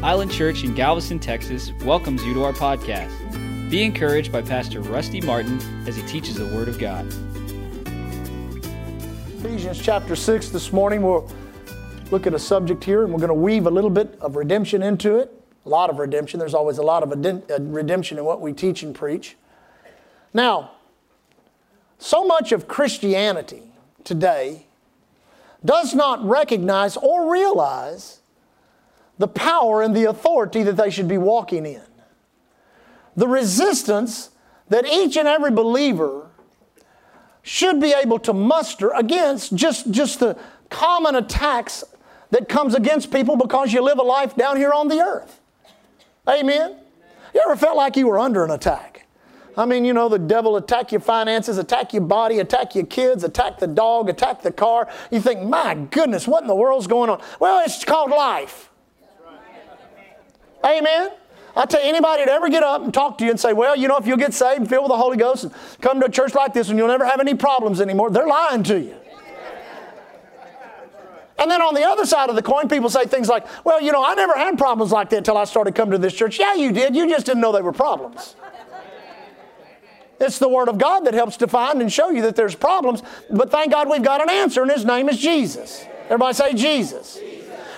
Island Church in Galveston, Texas welcomes you to our podcast. Be encouraged by Pastor Rusty Martin as he teaches the Word of God. Ephesians chapter 6 this morning. We'll look at a subject here and we're going to weave a little bit of redemption into it. A lot of redemption. There's always a lot of uh, redemption in what we teach and preach. Now, so much of Christianity today does not recognize or realize the power and the authority that they should be walking in. The resistance that each and every believer should be able to muster against just, just the common attacks that comes against people because you live a life down here on the earth. Amen? You ever felt like you were under an attack? I mean, you know, the devil attack your finances, attack your body, attack your kids, attack the dog, attack the car. You think, my goodness, what in the world's going on? Well, it's called life. Amen. I tell you, anybody to ever get up and talk to you and say, well, you know, if you'll get saved and filled with the Holy Ghost and come to a church like this and you'll never have any problems anymore, they're lying to you. And then on the other side of the coin, people say things like, well, you know, I never had problems like that until I started coming to this church. Yeah, you did. You just didn't know they were problems. It's the Word of God that helps define and show you that there's problems. But thank God we've got an answer, and His name is Jesus. Everybody say Jesus.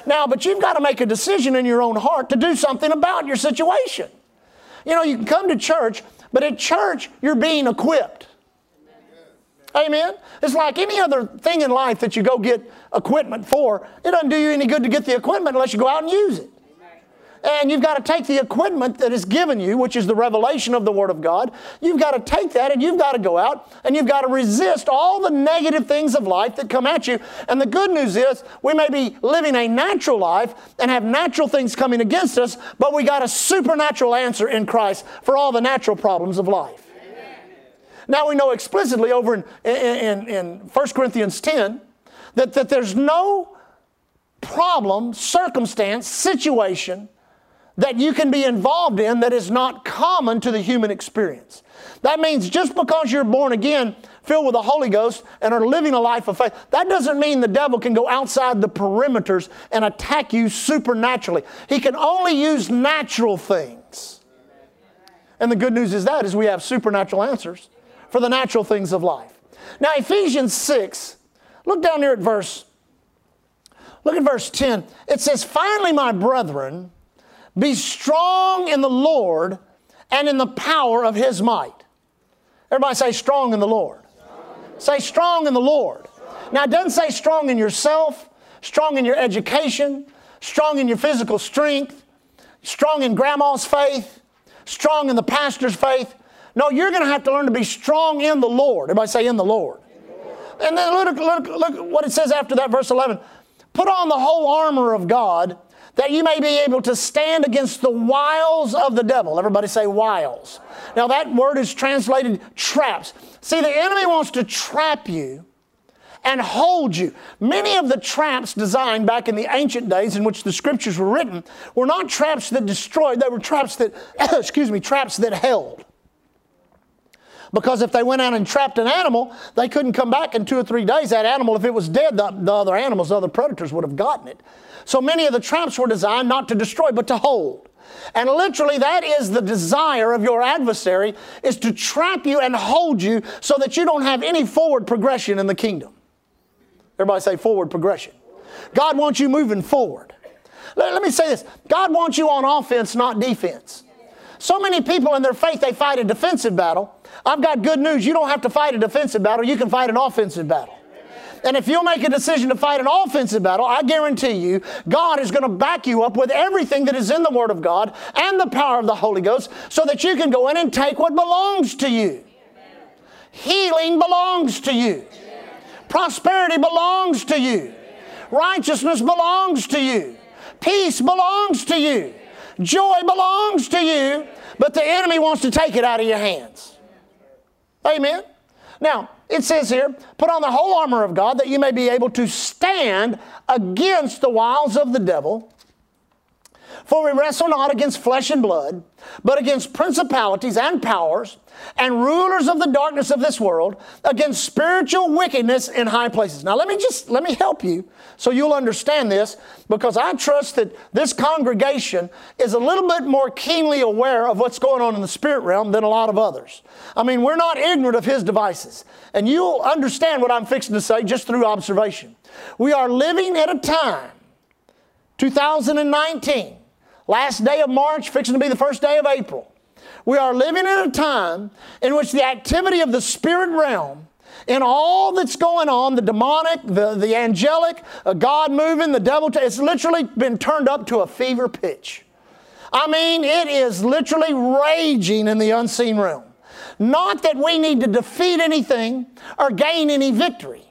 Now, but you've got to make a decision in your own heart to do something about your situation. You know, you can come to church, but at church, you're being equipped. Amen. It's like any other thing in life that you go get equipment for. It doesn't do you any good to get the equipment unless you go out and use it. And you've got to take the equipment that is given you, which is the revelation of the Word of God. You've got to take that and you've got to go out and you've got to resist all the negative things of life that come at you. And the good news is we may be living a natural life and have natural things coming against us, but we got a supernatural answer in Christ for all the natural problems of life. Now we know explicitly over in, in, in 1 Corinthians 10 that, that there's no problem, circumstance, situation that you can be involved in that is not common to the human experience. That means just because you're born again, filled with the Holy Ghost, and are living a life of faith, that doesn't mean the devil can go outside the perimeters and attack you supernaturally. He can only use natural things. And the good news is that is we have supernatural answers for the natural things of life. Now, Ephesians 6, look down here at verse, look at verse 10. It says, Finally, my brethren, be strong in the Lord and in the power of his might. Everybody say, strong in the Lord. Say, strong in the Lord. Now, it doesn't say strong in yourself, strong in your education, strong in your physical strength, strong in grandma's faith, strong in the pastor's faith. No, you're going to have to learn to be strong in the Lord. Everybody say, in the Lord. And then look, look, look what it says after that, verse 11. Put on the whole armor of God that you may be able to stand against the wiles of the devil. Everybody say wiles. Now, that word is translated traps. See, the enemy wants to trap you and hold you. Many of the traps designed back in the ancient days in which the scriptures were written were not traps that destroyed, they were traps that, excuse me, traps that held. Because if they went out and trapped an animal, they couldn't come back in two or three days. That animal, if it was dead, the, the other animals, the other predators would have gotten it. So many of the traps were designed not to destroy, but to hold. And literally, that is the desire of your adversary, is to trap you and hold you so that you don't have any forward progression in the kingdom. Everybody say forward progression. God wants you moving forward. Let, let me say this God wants you on offense, not defense. So many people in their faith, they fight a defensive battle. I've got good news. You don't have to fight a defensive battle, you can fight an offensive battle. And if you'll make a decision to fight an offensive battle, I guarantee you, God is going to back you up with everything that is in the Word of God and the power of the Holy Ghost so that you can go in and take what belongs to you. Healing belongs to you, prosperity belongs to you, righteousness belongs to you, peace belongs to you, joy belongs to you, but the enemy wants to take it out of your hands. Amen. Now, it says here, put on the whole armor of God that you may be able to stand against the wiles of the devil. For we wrestle not against flesh and blood, but against principalities and powers and rulers of the darkness of this world, against spiritual wickedness in high places. Now let me just let me help you so you'll understand this because I trust that this congregation is a little bit more keenly aware of what's going on in the spirit realm than a lot of others. I mean, we're not ignorant of his devices. And you'll understand what I'm fixing to say just through observation. We are living at a time 2019 Last day of March, fixing to be the first day of April. We are living in a time in which the activity of the spirit realm in all that's going on, the demonic, the, the angelic, uh, God moving, the devil, t- it's literally been turned up to a fever pitch. I mean, it is literally raging in the unseen realm. Not that we need to defeat anything or gain any victory.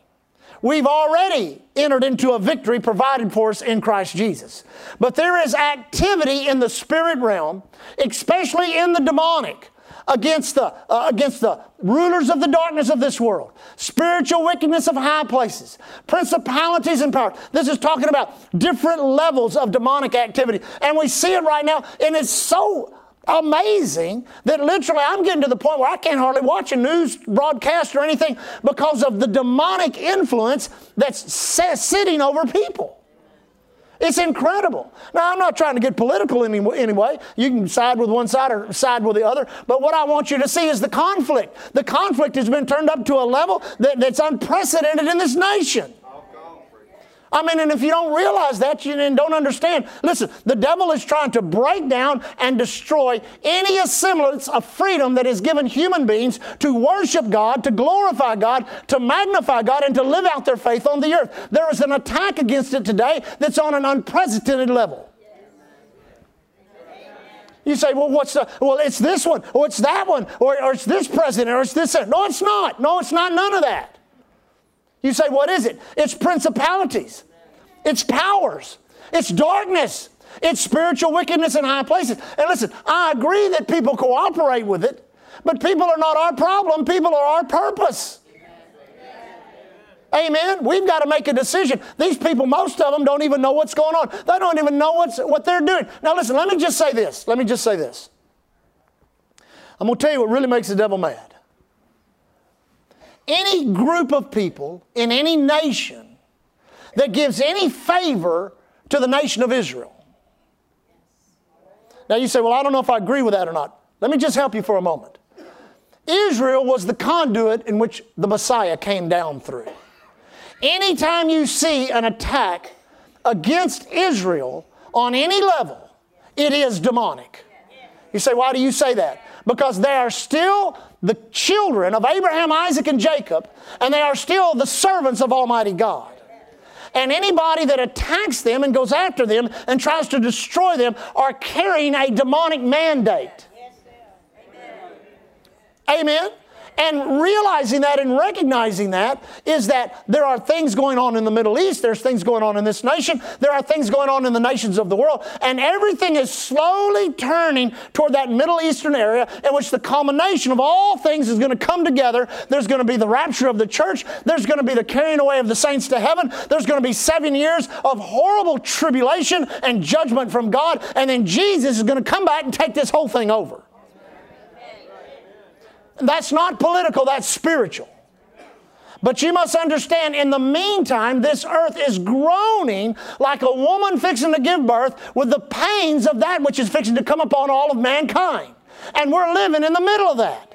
We've already entered into a victory provided for us in Christ Jesus. But there is activity in the spirit realm, especially in the demonic, against the, uh, against the rulers of the darkness of this world, spiritual wickedness of high places, principalities and power. This is talking about different levels of demonic activity. And we see it right now, and it's so amazing that literally I'm getting to the point where I can't hardly watch a news broadcast or anything because of the demonic influence that's sitting over people. It's incredible. Now, I'm not trying to get political any, anyway. You can side with one side or side with the other. But what I want you to see is the conflict. The conflict has been turned up to a level that, that's unprecedented in this nation. I mean, and if you don't realize that, you don't understand. Listen, the devil is trying to break down and destroy any semblance of freedom that is given human beings to worship God, to glorify God, to magnify God, and to live out their faith on the earth. There is an attack against it today that's on an unprecedented level. You say, well, what's the, well, it's this one, or it's that one, or, or it's this president, or it's this. No, it's not. No, it's not none of that. You say, what is it? It's principalities, it's powers, it's darkness, it's spiritual wickedness in high places. And listen, I agree that people cooperate with it, but people are not our problem, people are our purpose. Amen. We've got to make a decision. These people, most of them, don't even know what's going on. They don't even know what's, what they're doing. Now, listen, let me just say this. Let me just say this. I'm going to tell you what really makes the devil mad any group of people in any nation that gives any favor to the nation of Israel. Now you say, well, I don't know if I agree with that or not. Let me just help you for a moment. Israel was the conduit in which the Messiah came down through. Anytime you see an attack against Israel on any level, it is demonic. You say, why do you say that? Because they are still the children of Abraham, Isaac, and Jacob, and they are still the servants of Almighty God. And anybody that attacks them and goes after them and tries to destroy them are carrying a demonic mandate. Amen. And realizing that and recognizing that is that there are things going on in the Middle East, there's things going on in this nation, there are things going on in the nations of the world, and everything is slowly turning toward that Middle Eastern area in which the culmination of all things is going to come together. There's going to be the rapture of the church, there's going to be the carrying away of the saints to heaven, there's going to be seven years of horrible tribulation and judgment from God, and then Jesus is going to come back and take this whole thing over. That's not political, that's spiritual. But you must understand, in the meantime, this earth is groaning like a woman fixing to give birth with the pains of that which is fixing to come upon all of mankind. And we're living in the middle of that.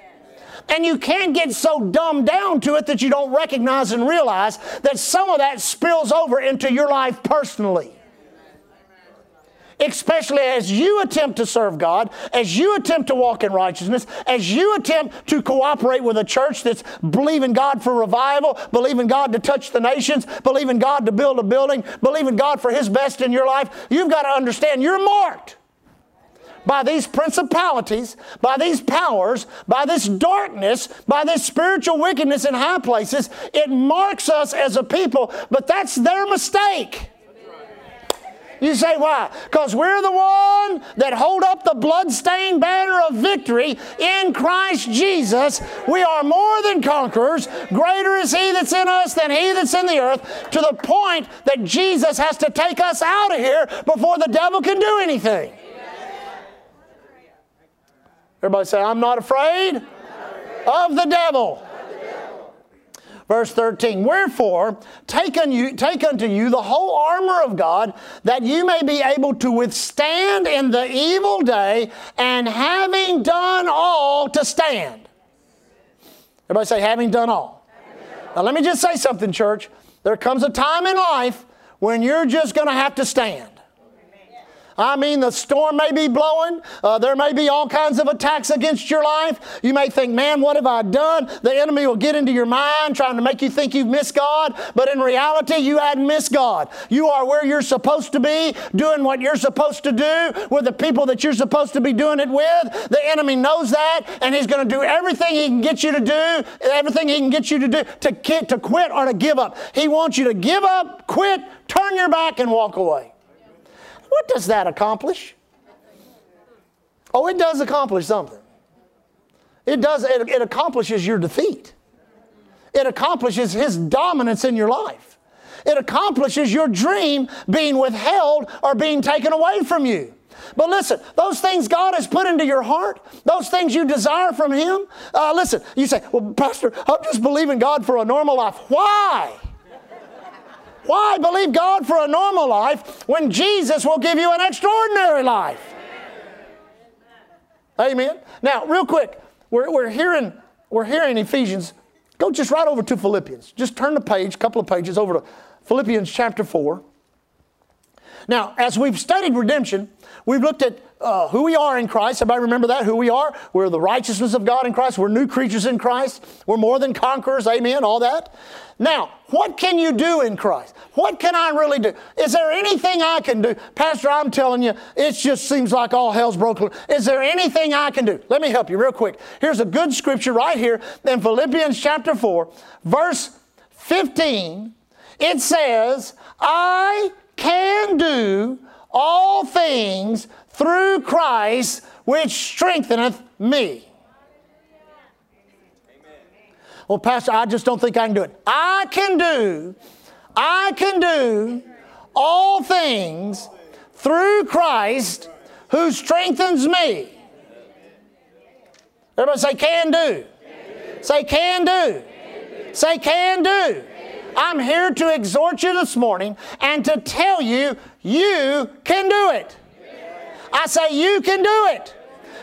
And you can't get so dumbed down to it that you don't recognize and realize that some of that spills over into your life personally especially as you attempt to serve God, as you attempt to walk in righteousness, as you attempt to cooperate with a church that's believing God for revival, believing God to touch the nations, believing God to build a building, believing God for His best in your life, you've got to understand you're marked by these principalities, by these powers, by this darkness, by this spiritual wickedness in high places. It marks us as a people, but that's their mistake. You say why? Because we're the one that hold up the bloodstained banner of victory in Christ Jesus. We are more than conquerors. Greater is He that's in us than He that's in the earth, to the point that Jesus has to take us out of here before the devil can do anything. Everybody say, I'm not afraid of the devil. Verse 13, Wherefore, take, you, take unto you the whole armor of God, that you may be able to withstand in the evil day, and having done all, to stand. Everybody say, having done all. Now, let me just say something, church. There comes a time in life when you're just going to have to stand. I mean, the storm may be blowing. Uh, there may be all kinds of attacks against your life. You may think, man, what have I done? The enemy will get into your mind trying to make you think you've missed God. But in reality, you hadn't missed God. You are where you're supposed to be, doing what you're supposed to do with the people that you're supposed to be doing it with. The enemy knows that, and he's going to do everything he can get you to do, everything he can get you to do to, to quit or to give up. He wants you to give up, quit, turn your back, and walk away. What does that accomplish? Oh, it does accomplish something. It does, it, it accomplishes your defeat. It accomplishes his dominance in your life. It accomplishes your dream being withheld or being taken away from you. But listen, those things God has put into your heart, those things you desire from Him, uh, listen, you say, Well, Pastor, I'm just believing God for a normal life. Why? Why believe God for a normal life when Jesus will give you an extraordinary life? Amen. Now, real quick, we're, we're hearing we're hearing Ephesians. Go just right over to Philippians. Just turn the page, couple of pages over to Philippians chapter 4. Now, as we've studied redemption, we've looked at uh, who we are in Christ. Everybody remember that? Who we are? We're the righteousness of God in Christ. We're new creatures in Christ. We're more than conquerors. Amen. All that. Now, what can you do in Christ? What can I really do? Is there anything I can do? Pastor, I'm telling you, it just seems like all hell's broken. Is there anything I can do? Let me help you real quick. Here's a good scripture right here in Philippians chapter 4, verse 15. It says, I can do all things through Christ which strengtheneth me. Well, Pastor, I just don't think I can do it. I can do, I can do all things through Christ who strengthens me. Everybody say, can do. Say, can do. Say, can do. I'm here to exhort you this morning and to tell you, you can do it. I say, you can do it.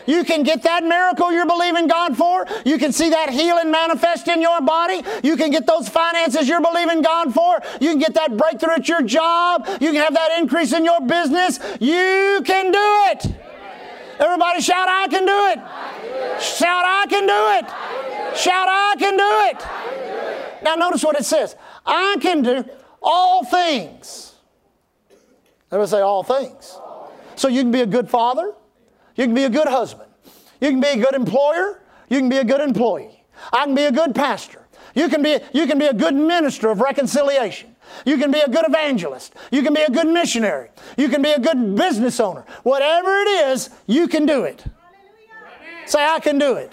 You can get that miracle you're believing God for. You can see that healing manifest in your body. You can get those finances you're believing God for. You can get that breakthrough at your job. You can have that increase in your business. You can do it. Everybody shout, I can do it. Shout, I can do it. Shout, I can do it. Now, notice what it says I can do all things. Everybody say, all things. So you can be a good father. You can be a good husband. You can be a good employer. You can be a good employee. I can be a good pastor. You can be, you can be a good minister of reconciliation. You can be a good evangelist. You can be a good missionary. You can be a good business owner. Whatever it is, you can do it. Say, I can do it.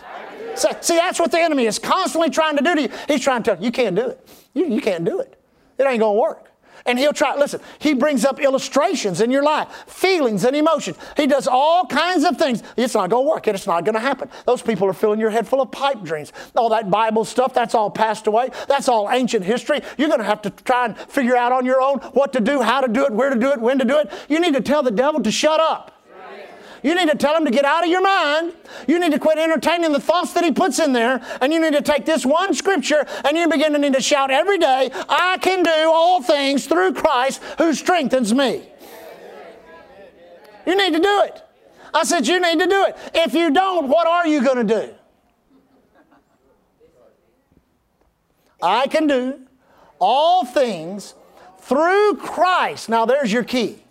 See, that's what the enemy is constantly trying to do to you. He's trying to tell you, you can't do it. You, you can't do it. It ain't going to work. And he'll try, listen, he brings up illustrations in your life, feelings and emotions. He does all kinds of things. It's not going to work. It's not going to happen. Those people are filling your head full of pipe dreams. All that Bible stuff, that's all passed away. That's all ancient history. You're going to have to try and figure out on your own what to do, how to do it, where to do it, when to do it. You need to tell the devil to shut up. You need to tell him to get out of your mind. You need to quit entertaining the thoughts that he puts in there. And you need to take this one scripture and you begin to need to shout every day, I can do all things through Christ who strengthens me. You need to do it. I said, You need to do it. If you don't, what are you going to do? I can do all things through Christ. Now, there's your key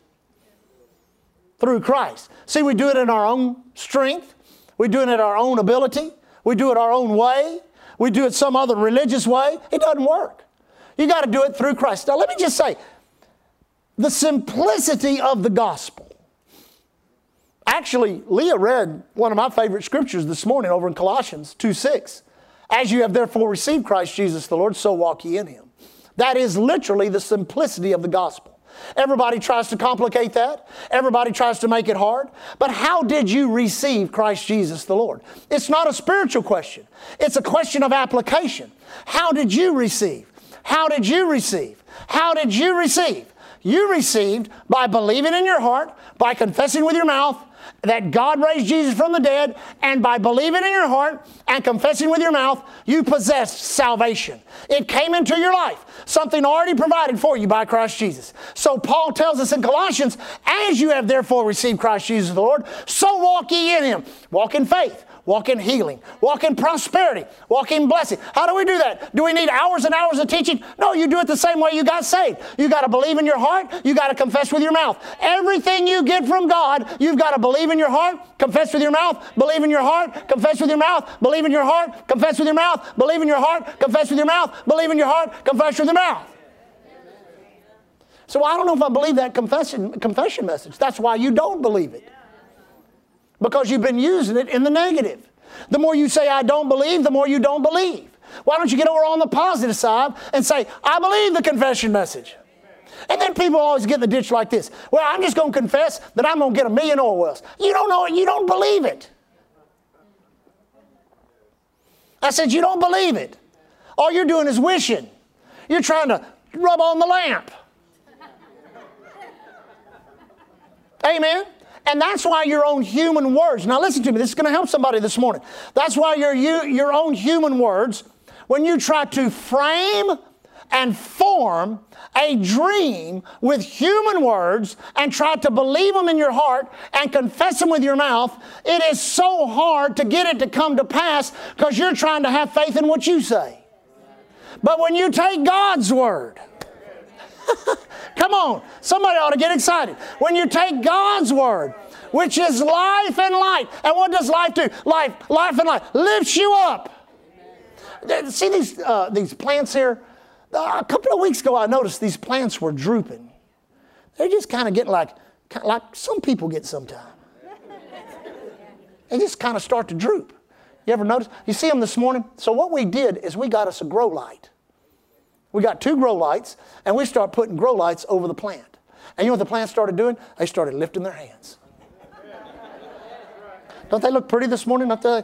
through Christ. See, we do it in our own strength, we do it in our own ability, we do it our own way, we do it some other religious way. It doesn't work. You got to do it through Christ. Now, let me just say the simplicity of the gospel. Actually, Leah read one of my favorite scriptures this morning over in Colossians 2 6. As you have therefore received Christ Jesus the Lord, so walk ye in him. That is literally the simplicity of the gospel. Everybody tries to complicate that. Everybody tries to make it hard. But how did you receive Christ Jesus the Lord? It's not a spiritual question, it's a question of application. How did you receive? How did you receive? How did you receive? You received by believing in your heart, by confessing with your mouth, that God raised Jesus from the dead, and by believing in your heart and confessing with your mouth, you possess salvation. It came into your life, something already provided for you by Christ Jesus. So Paul tells us in Colossians, as you have therefore received Christ Jesus the Lord, so walk ye in him. Walk in faith walk in healing, walk in prosperity, walk in blessing. How do we do that? Do we need hours and hours of teaching? No, you do it the same way you got saved. You got to believe in your heart, you got to confess with your mouth. Everything you get from God, you've got to believe in your heart, confess with your mouth, believe in your heart, confess with your mouth, believe in your heart, confess with your mouth, believe in your heart, confess with your mouth, believe in your heart, confess with your mouth. So I don't know if I believe that confession, confession message. That's why you don't believe it because you've been using it in the negative. The more you say, I don't believe, the more you don't believe. Why don't you get over on the positive side and say, I believe the confession message? And then people always get in the ditch like this. Well, I'm just going to confess that I'm going to get a million oil wells. You don't know it. You don't believe it. I said, You don't believe it. All you're doing is wishing. You're trying to rub on the lamp. Amen. And that's why your own human words, now listen to me, this is going to help somebody this morning. That's why your, your own human words, when you try to frame and form a dream with human words and try to believe them in your heart and confess them with your mouth, it is so hard to get it to come to pass because you're trying to have faith in what you say. But when you take God's word, Come on, somebody ought to get excited. When you take God's word, which is life and light, and what does life do? Life, life and light lifts you up. See these uh, these plants here. Uh, a couple of weeks ago, I noticed these plants were drooping. They're just kind of getting like, like some people get sometimes. They just kind of start to droop. You ever notice? You see them this morning? So what we did is we got us a grow light. We got two grow lights, and we start putting grow lights over the plant. And you know what the plant started doing? They started lifting their hands. Don't they look pretty this morning? They?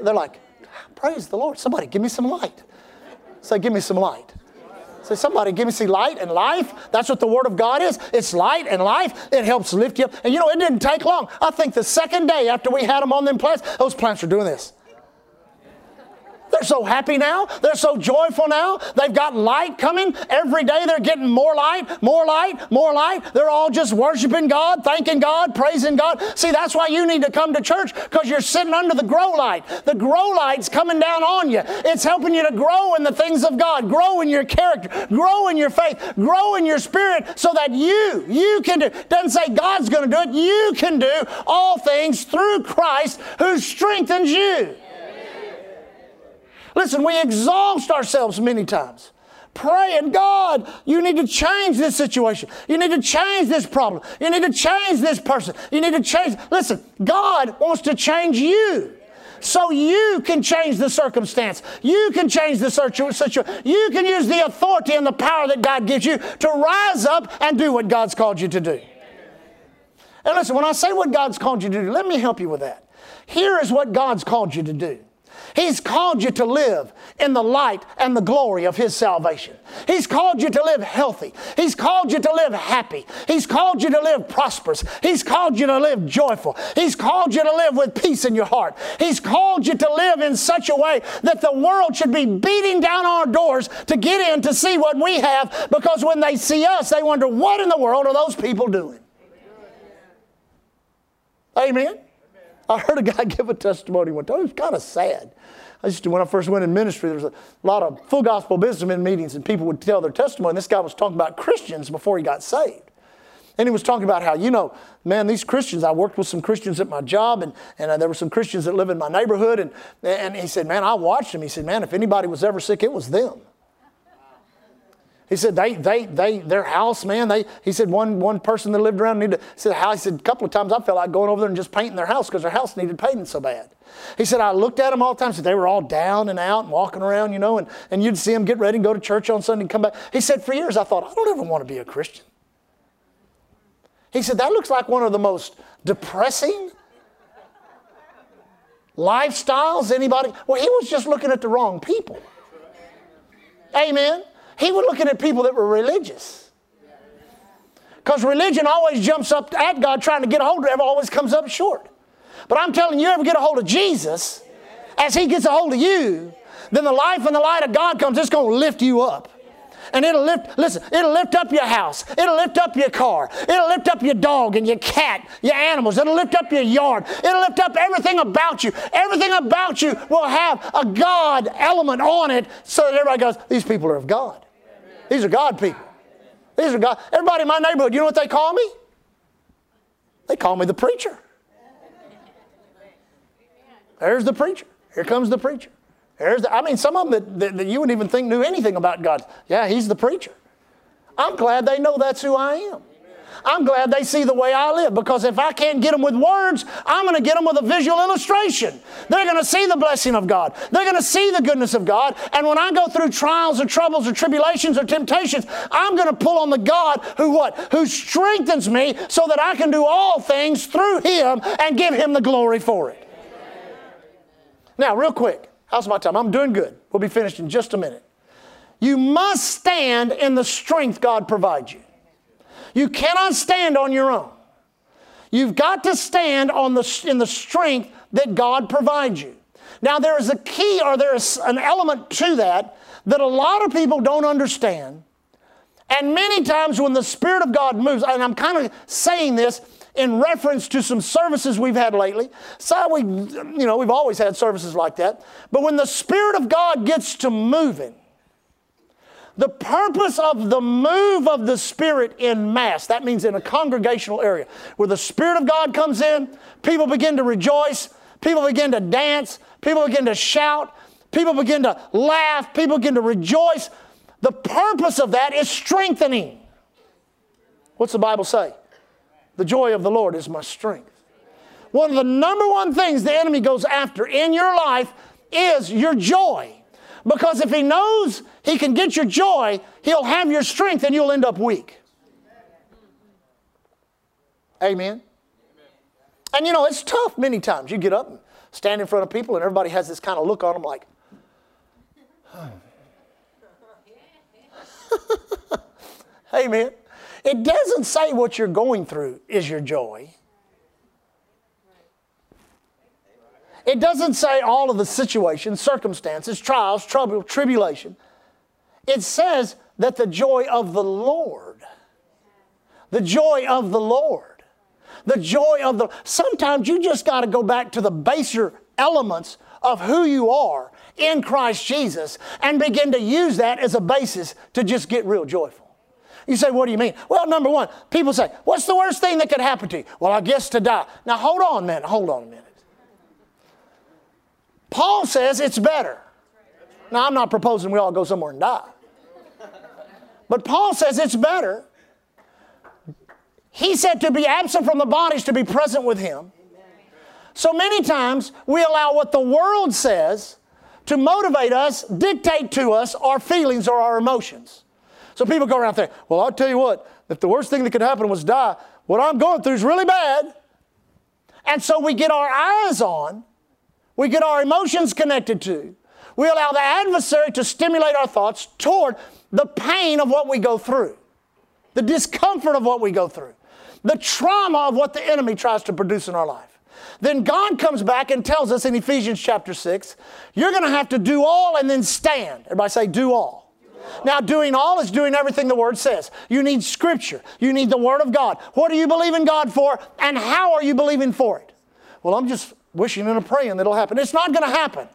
They're like, praise the Lord. Somebody give me some light. Say, give me some light. Say, somebody give me some light and life. That's what the Word of God is. It's light and life. It helps lift you up. And you know, it didn't take long. I think the second day after we had them on them plants, those plants are doing this. They're so happy now. They're so joyful now. They've got light coming. Every day they're getting more light, more light, more light. They're all just worshiping God, thanking God, praising God. See, that's why you need to come to church because you're sitting under the grow light. The grow light's coming down on you. It's helping you to grow in the things of God, grow in your character, grow in your faith, grow in your spirit so that you, you can do. Doesn't say God's going to do it. You can do all things through Christ who strengthens you. Listen, we exhaust ourselves many times praying, God, you need to change this situation. You need to change this problem. You need to change this person. You need to change. Listen, God wants to change you. So you can change the circumstance. You can change the situation. You can use the authority and the power that God gives you to rise up and do what God's called you to do. And listen, when I say what God's called you to do, let me help you with that. Here is what God's called you to do. He's called you to live in the light and the glory of His salvation. He's called you to live healthy. He's called you to live happy. He's called you to live prosperous. He's called you to live joyful. He's called you to live with peace in your heart. He's called you to live in such a way that the world should be beating down our doors to get in to see what we have because when they see us, they wonder, what in the world are those people doing? Amen. I heard a guy give a testimony one time. It was kind of sad. I used to, when I first went in ministry, there was a lot of full gospel businessmen meetings, and people would tell their testimony. This guy was talking about Christians before he got saved. And he was talking about how, you know, man, these Christians, I worked with some Christians at my job, and, and uh, there were some Christians that live in my neighborhood. And, and he said, man, I watched them. He said, man, if anybody was ever sick, it was them. He said, they, they, they, their house, man, they, he said, one, one person that lived around needed, said, he said, a couple of times I felt like going over there and just painting their house because their house needed painting so bad. He said, I looked at them all the time, said they were all down and out and walking around, you know, and, and you'd see them get ready and go to church on Sunday and come back. He said, for years I thought, I don't ever want to be a Christian. He said, that looks like one of the most depressing lifestyles anybody. Well, he was just looking at the wrong people. Amen. He was looking at people that were religious. Because religion always jumps up at God trying to get a hold of it, always comes up short. But I'm telling you, you ever get a hold of Jesus, as He gets a hold of you, then the life and the light of God comes, it's going to lift you up. And it'll lift, listen, it'll lift up your house. It'll lift up your car. It'll lift up your dog and your cat, your animals. It'll lift up your yard. It'll lift up everything about you. Everything about you will have a God element on it so that everybody goes, these people are of God. These are God people. These are God. Everybody in my neighborhood, you know what they call me? They call me the preacher. There's the preacher. Here comes the preacher. There's the, I mean, some of them that, that, that you wouldn't even think knew anything about God. Yeah, he's the preacher. I'm glad they know that's who I am. I'm glad they see the way I live because if I can't get them with words, I'm going to get them with a visual illustration. They're going to see the blessing of God. They're going to see the goodness of God. And when I go through trials or troubles or tribulations or temptations, I'm going to pull on the God who what? Who strengthens me so that I can do all things through him and give him the glory for it. Now, real quick, how's my time? I'm doing good. We'll be finished in just a minute. You must stand in the strength God provides you. You cannot stand on your own. You've got to stand on the, in the strength that God provides you. Now, there is a key or there is an element to that that a lot of people don't understand. And many times when the Spirit of God moves, and I'm kind of saying this in reference to some services we've had lately. So we, you know, we've always had services like that. But when the Spirit of God gets to moving, the purpose of the move of the Spirit in mass, that means in a congregational area, where the Spirit of God comes in, people begin to rejoice, people begin to dance, people begin to shout, people begin to laugh, people begin to rejoice. The purpose of that is strengthening. What's the Bible say? The joy of the Lord is my strength. One of the number one things the enemy goes after in your life is your joy. Because if he knows he can get your joy, he'll have your strength and you'll end up weak. Amen. And you know, it's tough many times. You get up and stand in front of people, and everybody has this kind of look on them like, Amen. It doesn't say what you're going through is your joy. It doesn't say all of the situations, circumstances, trials, trouble, tribulation. It says that the joy of the Lord, the joy of the Lord, the joy of the. Sometimes you just got to go back to the baser elements of who you are in Christ Jesus and begin to use that as a basis to just get real joyful. You say, what do you mean? Well, number one, people say, what's the worst thing that could happen to you? Well, I guess to die. Now, hold on a minute, hold on a minute. Paul says it's better. Now, I'm not proposing we all go somewhere and die. But Paul says it's better. He said to be absent from the bodies to be present with him. So many times we allow what the world says to motivate us, dictate to us our feelings or our emotions. So people go around there, well, I'll tell you what, if the worst thing that could happen was die, what I'm going through is really bad. And so we get our eyes on we get our emotions connected to. We allow the adversary to stimulate our thoughts toward the pain of what we go through, the discomfort of what we go through, the trauma of what the enemy tries to produce in our life. Then God comes back and tells us in Ephesians chapter 6, you're going to have to do all and then stand. Everybody say, do all. Now, doing all is doing everything the Word says. You need Scripture. You need the Word of God. What do you believe in God for, and how are you believing for it? Well, I'm just wishing and praying that it'll happen. It's not going to happen.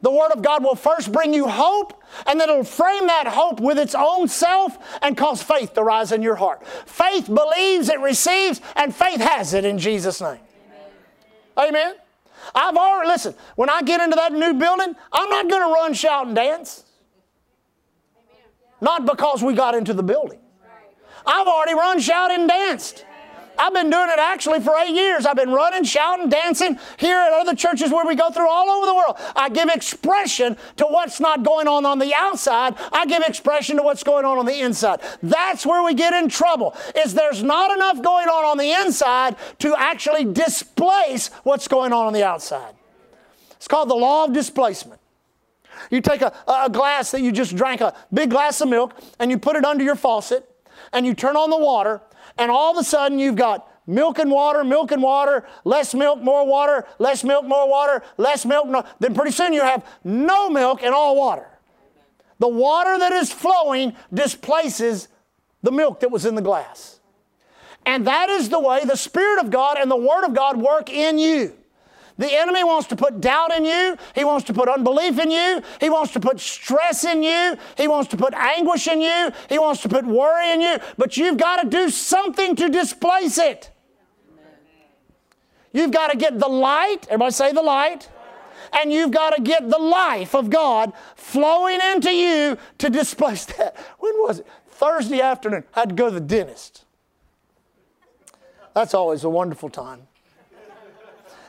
The Word of God will first bring you hope, and then it'll frame that hope with its own self and cause faith to rise in your heart. Faith believes, it receives, and faith has it in Jesus' name. Amen. Amen. I've already, listen, when I get into that new building, I'm not going to run, shout, and dance. Not because we got into the building. I've already run, shouted, and danced. I've been doing it actually for eight years. I've been running, shouting, dancing here at other churches where we go through all over the world. I give expression to what's not going on on the outside. I give expression to what's going on on the inside. That's where we get in trouble. Is there's not enough going on on the inside to actually displace what's going on on the outside. It's called the law of displacement. You take a, a glass that you just drank, a big glass of milk, and you put it under your faucet, and you turn on the water, and all of a sudden you've got milk and water, milk and water, less milk, more water, less milk, more water, less milk. No, then pretty soon you have no milk and all water. The water that is flowing displaces the milk that was in the glass. And that is the way the Spirit of God and the Word of God work in you. The enemy wants to put doubt in you. He wants to put unbelief in you. He wants to put stress in you. He wants to put anguish in you. He wants to put worry in you. But you've got to do something to displace it. You've got to get the light. Everybody say the light. And you've got to get the life of God flowing into you to displace that. When was it? Thursday afternoon. I had to go to the dentist. That's always a wonderful time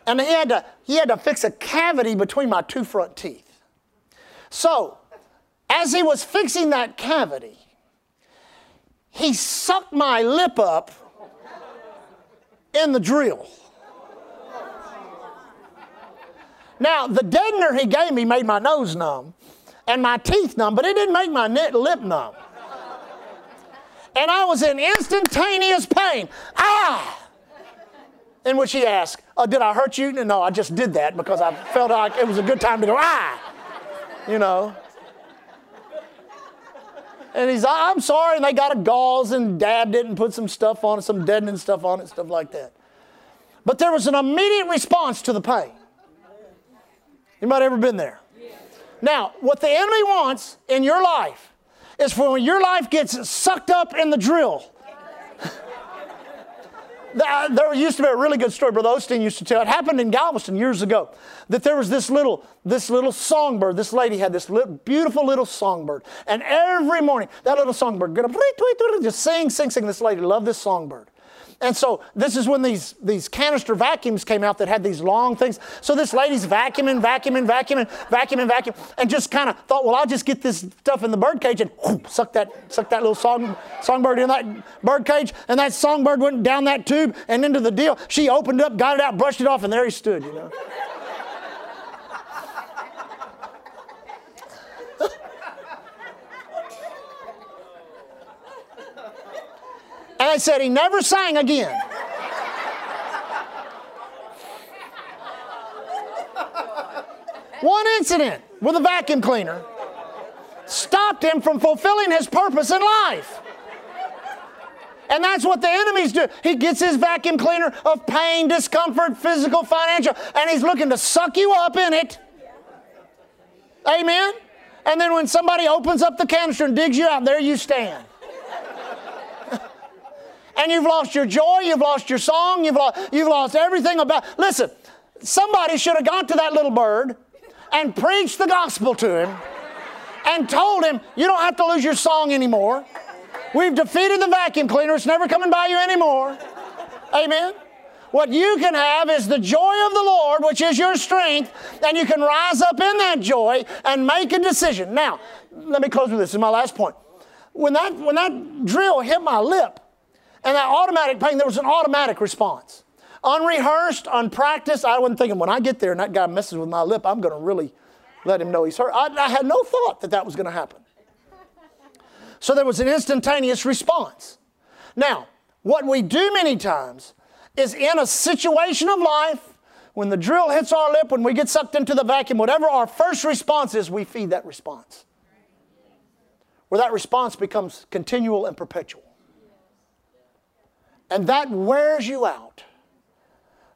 and he had to, he had to fix a cavity between my two front teeth. So, as he was fixing that cavity, he sucked my lip up in the drill. Now, the deadener he gave me made my nose numb and my teeth numb, but it didn't make my lip numb. And I was in instantaneous pain. Ah! In which he asked, oh, Did I hurt you? No, I just did that because I felt like it was a good time to go, Ah! You know. And he's, I'm sorry, and they got a gauze, and dabbed it and put some stuff on it, some deadening stuff on it, stuff like that. But there was an immediate response to the pain. Anybody ever been there? Now, what the enemy wants in your life is for when your life gets sucked up in the drill, Uh, there used to be a really good story Brother Osteen used to tell. It happened in Galveston years ago. That there was this little, this little songbird. This lady had this little, beautiful little songbird. And every morning, that little songbird just sing, sing, sing. This lady loved this songbird. And so this is when these, these canister vacuums came out that had these long things. So this lady's vacuuming, vacuuming, vacuuming, vacuuming, vacuuming, and just kind of thought, well, I'll just get this stuff in the bird cage and whoop, suck that, suck that little song, songbird in that bird cage. And that songbird went down that tube and into the deal. She opened up, got it out, brushed it off, and there he stood, you know. And I said, He never sang again. One incident with a vacuum cleaner stopped him from fulfilling his purpose in life. And that's what the enemies do. He gets his vacuum cleaner of pain, discomfort, physical, financial, and he's looking to suck you up in it. Amen? And then when somebody opens up the canister and digs you out, there you stand and you've lost your joy, you've lost your song, you've lost, you've lost everything about. Listen, somebody should have gone to that little bird and preached the gospel to him and told him, You don't have to lose your song anymore. We've defeated the vacuum cleaner, it's never coming by you anymore. Amen. What you can have is the joy of the Lord, which is your strength, and you can rise up in that joy and make a decision. Now, let me close with this. This is my last point. When that, when that drill hit my lip, and that automatic pain, there was an automatic response. Unrehearsed, unpracticed, I wasn't thinking when I get there and that guy messes with my lip, I'm going to really let him know he's hurt. I, I had no thought that that was going to happen. So there was an instantaneous response. Now, what we do many times is in a situation of life, when the drill hits our lip, when we get sucked into the vacuum, whatever our first response is, we feed that response. Where that response becomes continual and perpetual. And that wears you out.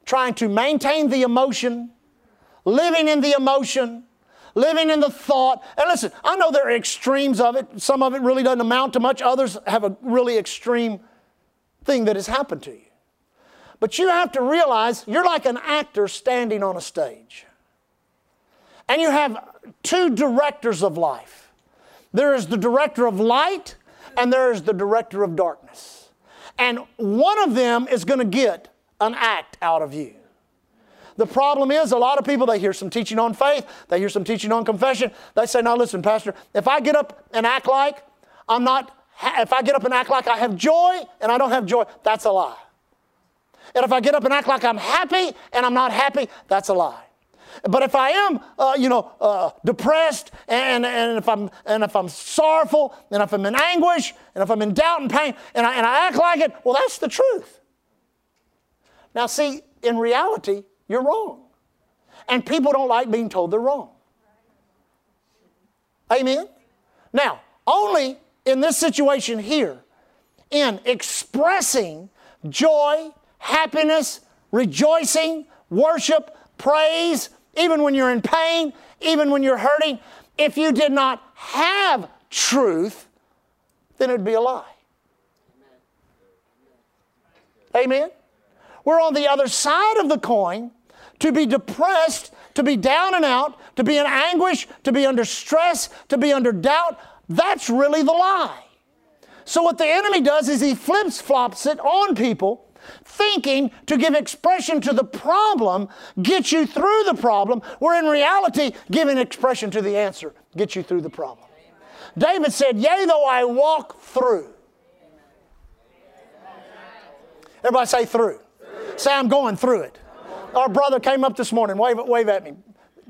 Trying to maintain the emotion, living in the emotion, living in the thought. And listen, I know there are extremes of it. Some of it really doesn't amount to much, others have a really extreme thing that has happened to you. But you have to realize you're like an actor standing on a stage. And you have two directors of life. There is the director of light and there is the director of darkness. And one of them is going to get an act out of you. The problem is, a lot of people, they hear some teaching on faith, they hear some teaching on confession. They say, Now listen, Pastor, if I get up and act like I'm not, if I get up and act like I have joy and I don't have joy, that's a lie. And if I get up and act like I'm happy and I'm not happy, that's a lie. But if I am, uh, you know, uh, depressed and, and, if I'm, and if I'm sorrowful and if I'm in anguish and if I'm in doubt and pain and I, and I act like it, well, that's the truth. Now, see, in reality, you're wrong. And people don't like being told they're wrong. Amen? Now, only in this situation here, in expressing joy, happiness, rejoicing, worship, praise, even when you're in pain, even when you're hurting, if you did not have truth, then it'd be a lie. Amen? We're on the other side of the coin to be depressed, to be down and out, to be in anguish, to be under stress, to be under doubt. That's really the lie. So, what the enemy does is he flips flops it on people, thinking to give expression to the problem, get you through the problem, where in reality, giving expression to the answer gets you through the problem. David said, Yea, though I walk through. Everybody say through. Say, I'm going through it. Our brother came up this morning, wave, wave at me.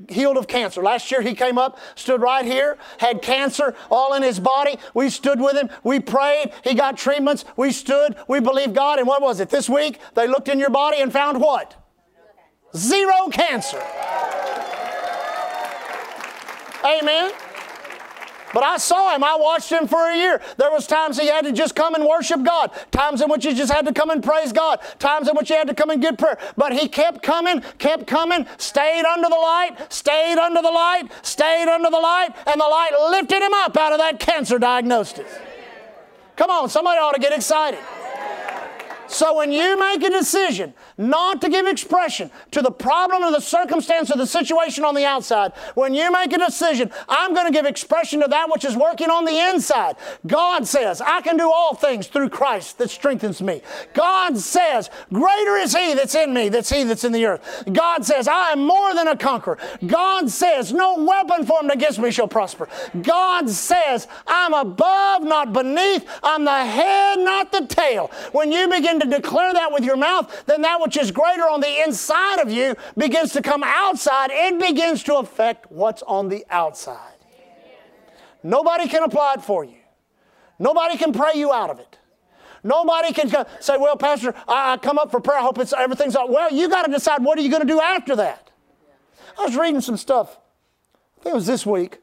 Healed of cancer. Last year he came up, stood right here, had cancer all in his body. We stood with him, we prayed, he got treatments, we stood, we believed God. And what was it? This week they looked in your body and found what? Zero cancer. Amen. But I saw him. I watched him for a year. There was times he had to just come and worship God. Times in which he just had to come and praise God. Times in which he had to come and get prayer. But he kept coming, kept coming, stayed under the light, stayed under the light, stayed under the light, and the light lifted him up out of that cancer diagnosis. Come on, somebody ought to get excited. So when you make a decision not to give expression to the problem or the circumstance or the situation on the outside, when you make a decision, I'm going to give expression to that which is working on the inside. God says, I can do all things through Christ that strengthens me. God says, greater is He that's in me, that's He that's in the earth. God says, I am more than a conqueror. God says, no weapon formed against me shall prosper. God says, I'm above, not beneath. I'm the head, not the tail. When you begin to declare that with your mouth, then that which is greater on the inside of you begins to come outside. It begins to affect what's on the outside. Nobody can apply it for you. Nobody can pray you out of it. Nobody can say, "Well, Pastor, I come up for prayer. I hope it's everything's all." Well, you got to decide what are you going to do after that. I was reading some stuff. I think it was this week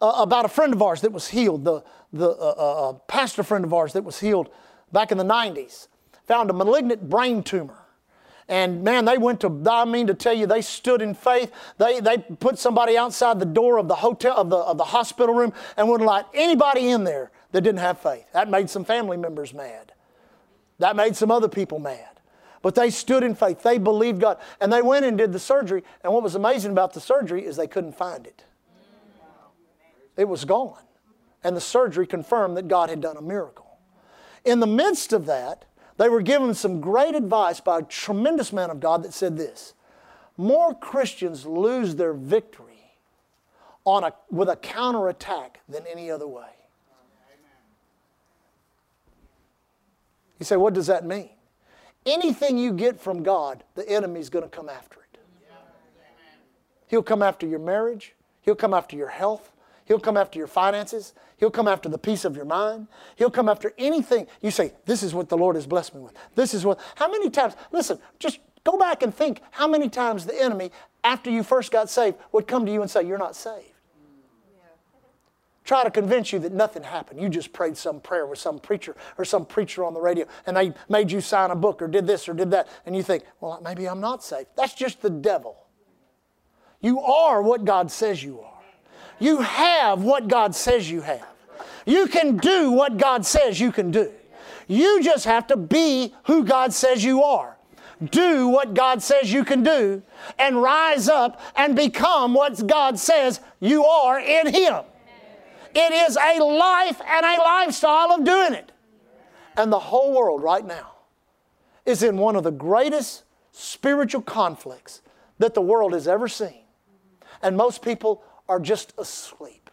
uh, about a friend of ours that was healed. The the uh, uh, uh pastor friend of ours that was healed back in the 90s, found a malignant brain tumor. And man, they went to, I mean to tell you, they stood in faith. They, they put somebody outside the door of the hotel, of the, of the hospital room, and wouldn't let anybody in there that didn't have faith. That made some family members mad. That made some other people mad. But they stood in faith. They believed God. And they went and did the surgery. And what was amazing about the surgery is they couldn't find it. It was gone. And the surgery confirmed that God had done a miracle. In the midst of that, they were given some great advice by a tremendous man of God that said this More Christians lose their victory on a, with a counterattack than any other way. You say, what does that mean? Anything you get from God, the enemy's going to come after it. He'll come after your marriage, he'll come after your health, He'll come after your finances. He'll come after the peace of your mind. He'll come after anything. You say, This is what the Lord has blessed me with. This is what. How many times, listen, just go back and think how many times the enemy, after you first got saved, would come to you and say, You're not saved. Try to convince you that nothing happened. You just prayed some prayer with some preacher or some preacher on the radio and they made you sign a book or did this or did that. And you think, well, maybe I'm not saved. That's just the devil. You are what God says you are. You have what God says you have. You can do what God says you can do. You just have to be who God says you are. Do what God says you can do and rise up and become what God says you are in Him. It is a life and a lifestyle of doing it. And the whole world right now is in one of the greatest spiritual conflicts that the world has ever seen. And most people are just asleep.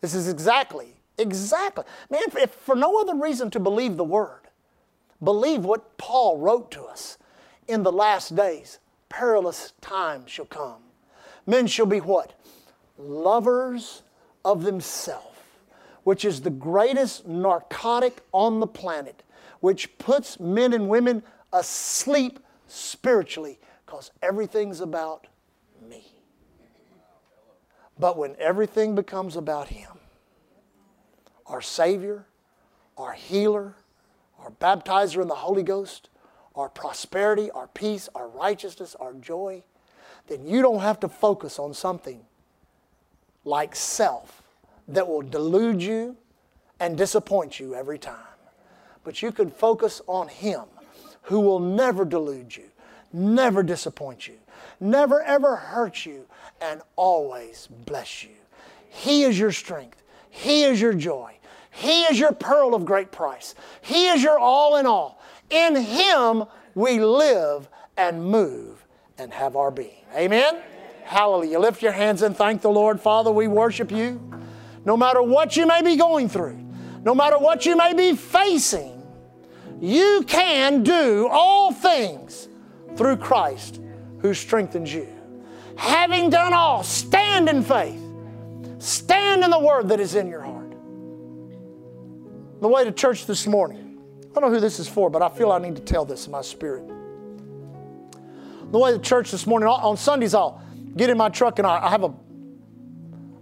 This is exactly, exactly. Man, if for no other reason to believe the Word, believe what Paul wrote to us in the last days. Perilous times shall come. Men shall be what? Lovers of themselves, which is the greatest narcotic on the planet, which puts men and women asleep spiritually because everything's about me. But when everything becomes about Him, our Savior, our healer, our baptizer in the Holy Ghost, our prosperity, our peace, our righteousness, our joy, then you don't have to focus on something like self that will delude you and disappoint you every time. But you can focus on Him who will never delude you, never disappoint you, never ever hurt you, and always bless you. He is your strength, He is your joy, He is your pearl of great price, He is your all in all. In Him we live and move and have our being. Amen? Hallelujah. Lift your hands and thank the Lord. Father, we worship you. No matter what you may be going through, no matter what you may be facing, you can do all things through Christ who strengthens you. Having done all, stand in faith. Stand in the word that is in your heart. The way to church this morning, I don't know who this is for, but I feel I need to tell this in my spirit. The way to church this morning, on Sundays, I'll get in my truck and I, have a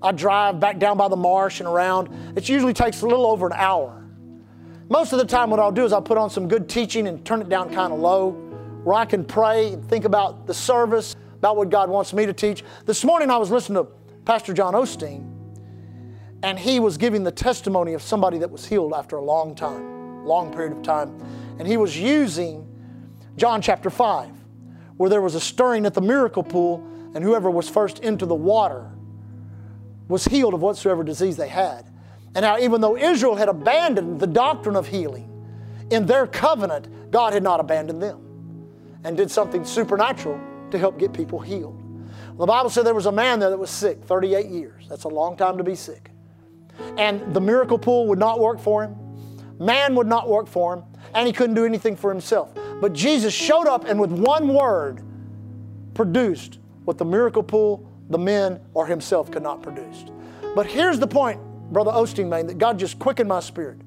I drive back down by the marsh and around. It usually takes a little over an hour. Most of the time, what I'll do is I'll put on some good teaching and turn it down kind of low, where I can pray and think about the service, about what God wants me to teach. This morning, I was listening to Pastor John Osteen, and he was giving the testimony of somebody that was healed after a long time, long period of time. And he was using John chapter 5, where there was a stirring at the miracle pool, and whoever was first into the water was healed of whatsoever disease they had. And now, even though Israel had abandoned the doctrine of healing, in their covenant, God had not abandoned them and did something supernatural to help get people healed. The Bible said there was a man there that was sick 38 years. That's a long time to be sick. And the miracle pool would not work for him, man would not work for him, and he couldn't do anything for himself. But Jesus showed up and with one word produced what the miracle pool, the men, or himself could not produce. But here's the point Brother Osteen made that God just quickened my spirit.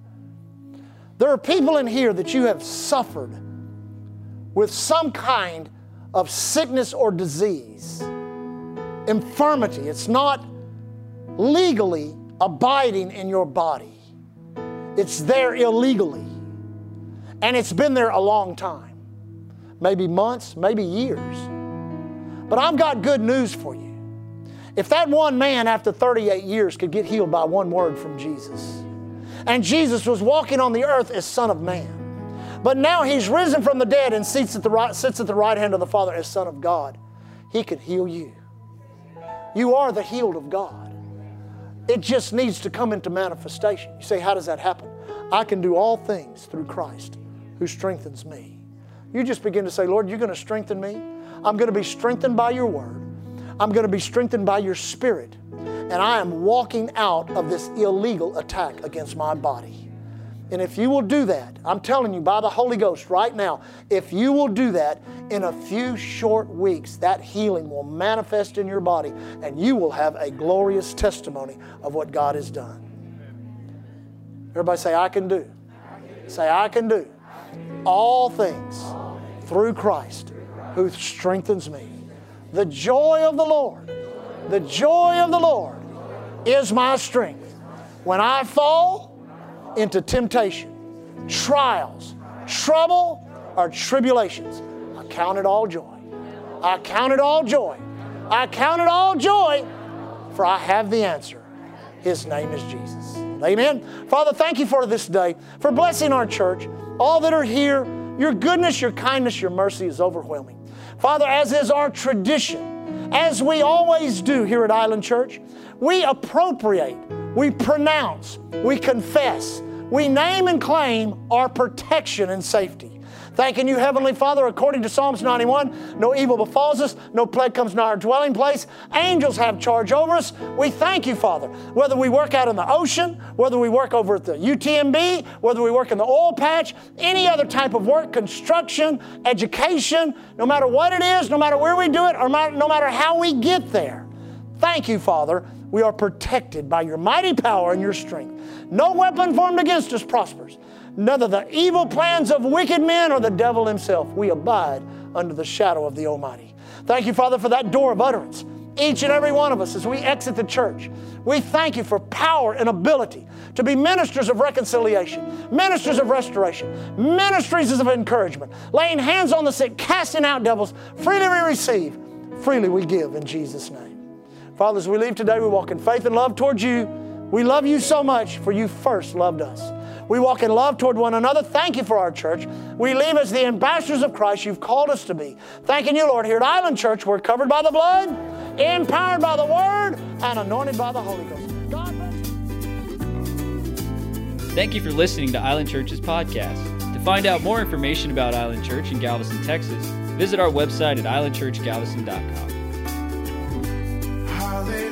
There are people in here that you have suffered with some kind of sickness or disease, infirmity. It's not legally abiding in your body, it's there illegally. And it's been there a long time maybe months, maybe years. But I've got good news for you. If that one man after 38 years could get healed by one word from Jesus, and Jesus was walking on the earth as Son of Man, but now he's risen from the dead and sits at the right, sits at the right hand of the Father as Son of God, he could heal you. You are the healed of God. It just needs to come into manifestation. You say, How does that happen? I can do all things through Christ who strengthens me. You just begin to say, Lord, you're going to strengthen me. I'm going to be strengthened by your word. I'm going to be strengthened by your spirit. And I am walking out of this illegal attack against my body. And if you will do that, I'm telling you by the Holy Ghost right now, if you will do that, in a few short weeks, that healing will manifest in your body and you will have a glorious testimony of what God has done. Everybody say, I can do. Say, I can do all things through Christ who strengthens me. The joy of the Lord, the joy of the Lord is my strength. When I fall into temptation, trials, trouble, or tribulations, I count it all joy. I count it all joy. I count it all joy, for I have the answer. His name is Jesus. Amen. Father, thank you for this day, for blessing our church, all that are here. Your goodness, your kindness, your mercy is overwhelming. Father, as is our tradition, as we always do here at Island Church, We appropriate, we pronounce, we confess, we name and claim our protection and safety. Thanking you, Heavenly Father, according to Psalms 91, no evil befalls us, no plague comes nigh our dwelling place. Angels have charge over us. We thank you, Father. Whether we work out in the ocean, whether we work over at the UTMB, whether we work in the oil patch, any other type of work, construction, education, no matter what it is, no matter where we do it, or no matter how we get there. Thank you, Father. We are protected by your mighty power and your strength. No weapon formed against us prospers none of the evil plans of wicked men or the devil himself. We abide under the shadow of the Almighty. Thank you, Father, for that door of utterance. Each and every one of us as we exit the church. We thank you for power and ability to be ministers of reconciliation, ministers of restoration, ministries of encouragement, laying hands on the sick, casting out devils. Freely we receive, freely we give in Jesus' name. Father, as we leave today, we walk in faith and love towards you. We love you so much, for you first loved us. We walk in love toward one another. Thank you for our church. We leave as the ambassadors of Christ you've called us to be. Thanking you, Lord. Here at Island Church, we're covered by the blood, empowered by the Word, and anointed by the Holy Ghost. God bless Thank you for listening to Island Church's podcast. To find out more information about Island Church in Galveston, Texas, visit our website at islandchurchgalveston.com. to